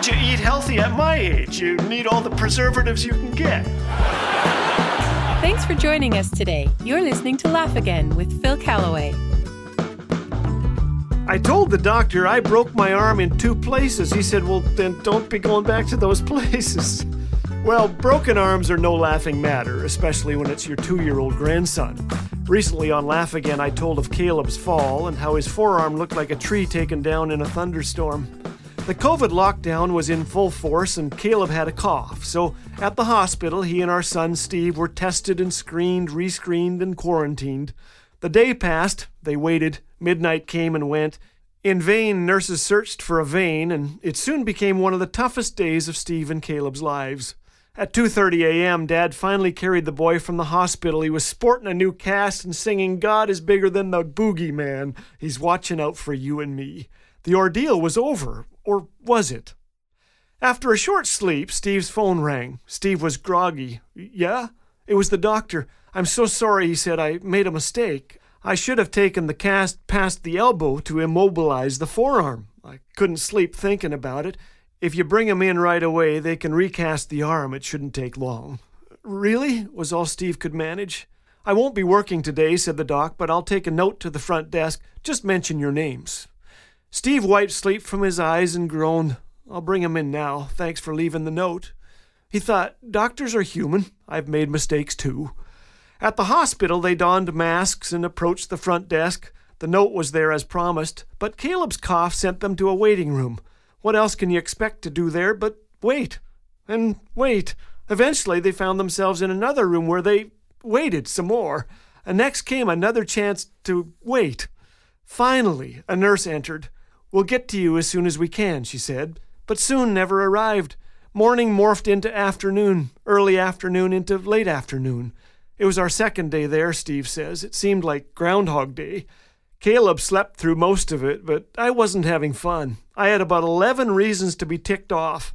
would you eat healthy at my age? You need all the preservatives you can get. Thanks for joining us today. You're listening to Laugh Again with Phil Callaway. I told the doctor I broke my arm in two places. He said, Well, then don't be going back to those places. Well, broken arms are no laughing matter, especially when it's your two year old grandson. Recently on Laugh Again, I told of Caleb's fall and how his forearm looked like a tree taken down in a thunderstorm. The COVID lockdown was in full force and Caleb had a cough, so at the hospital, he and our son Steve were tested and screened, rescreened, and quarantined. The day passed, they waited, midnight came and went. In vain, nurses searched for a vein, and it soon became one of the toughest days of Steve and Caleb's lives. At 2:30 a.m., Dad finally carried the boy from the hospital. He was sporting a new cast and singing "God is bigger than the boogeyman. He's watching out for you and me." The ordeal was over, or was it? After a short sleep, Steve's phone rang. Steve was groggy. Yeah? It was the doctor. I'm so sorry, he said. I made a mistake. I should have taken the cast past the elbow to immobilize the forearm. I couldn't sleep thinking about it. If you bring 'em in right away, they can recast the arm. It shouldn't take long. Really? was all Steve could manage. I won't be working today, said the doc, but I'll take a note to the front desk. Just mention your names. Steve wiped sleep from his eyes and groaned. I'll bring him in now. Thanks for leaving the note. He thought, doctors are human. I've made mistakes too. At the hospital, they donned masks and approached the front desk. The note was there as promised, but Caleb's cough sent them to a waiting room. What else can you expect to do there but wait and wait? Eventually, they found themselves in another room where they waited some more. And next came another chance to wait. Finally, a nurse entered. We'll get to you as soon as we can, she said, but soon never arrived. Morning morphed into afternoon, early afternoon into late afternoon. It was our second day there, Steve says. It seemed like Groundhog Day. Caleb slept through most of it, but I wasn't having fun. I had about 11 reasons to be ticked off,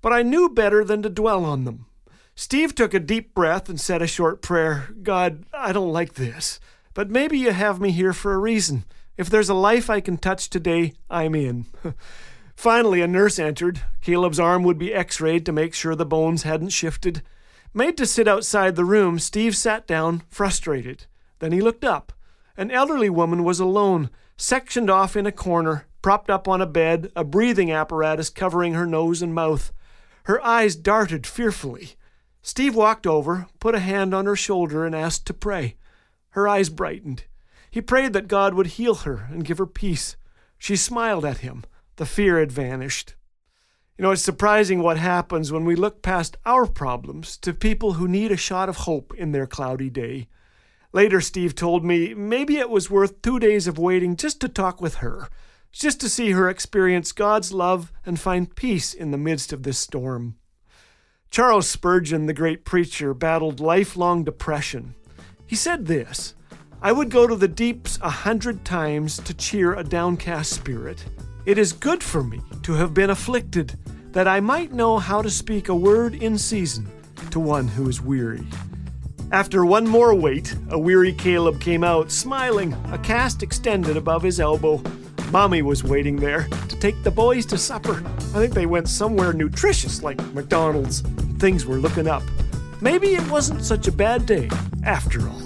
but I knew better than to dwell on them. Steve took a deep breath and said a short prayer God, I don't like this, but maybe you have me here for a reason. If there's a life I can touch today, I'm in. Finally, a nurse entered. Caleb's arm would be x rayed to make sure the bones hadn't shifted. Made to sit outside the room, Steve sat down, frustrated. Then he looked up. An elderly woman was alone, sectioned off in a corner, propped up on a bed, a breathing apparatus covering her nose and mouth. Her eyes darted fearfully. Steve walked over, put a hand on her shoulder, and asked to pray. Her eyes brightened. He prayed that God would heal her and give her peace. She smiled at him. The fear had vanished. You know, it's surprising what happens when we look past our problems to people who need a shot of hope in their cloudy day. Later, Steve told me maybe it was worth two days of waiting just to talk with her, just to see her experience God's love and find peace in the midst of this storm. Charles Spurgeon, the great preacher, battled lifelong depression. He said this I would go to the deeps a hundred times to cheer a downcast spirit. It is good for me to have been afflicted, that I might know how to speak a word in season to one who is weary. After one more wait, a weary Caleb came out, smiling, a cast extended above his elbow. Mommy was waiting there to take the boys to supper. I think they went somewhere nutritious like McDonald's. Things were looking up. Maybe it wasn't such a bad day after all.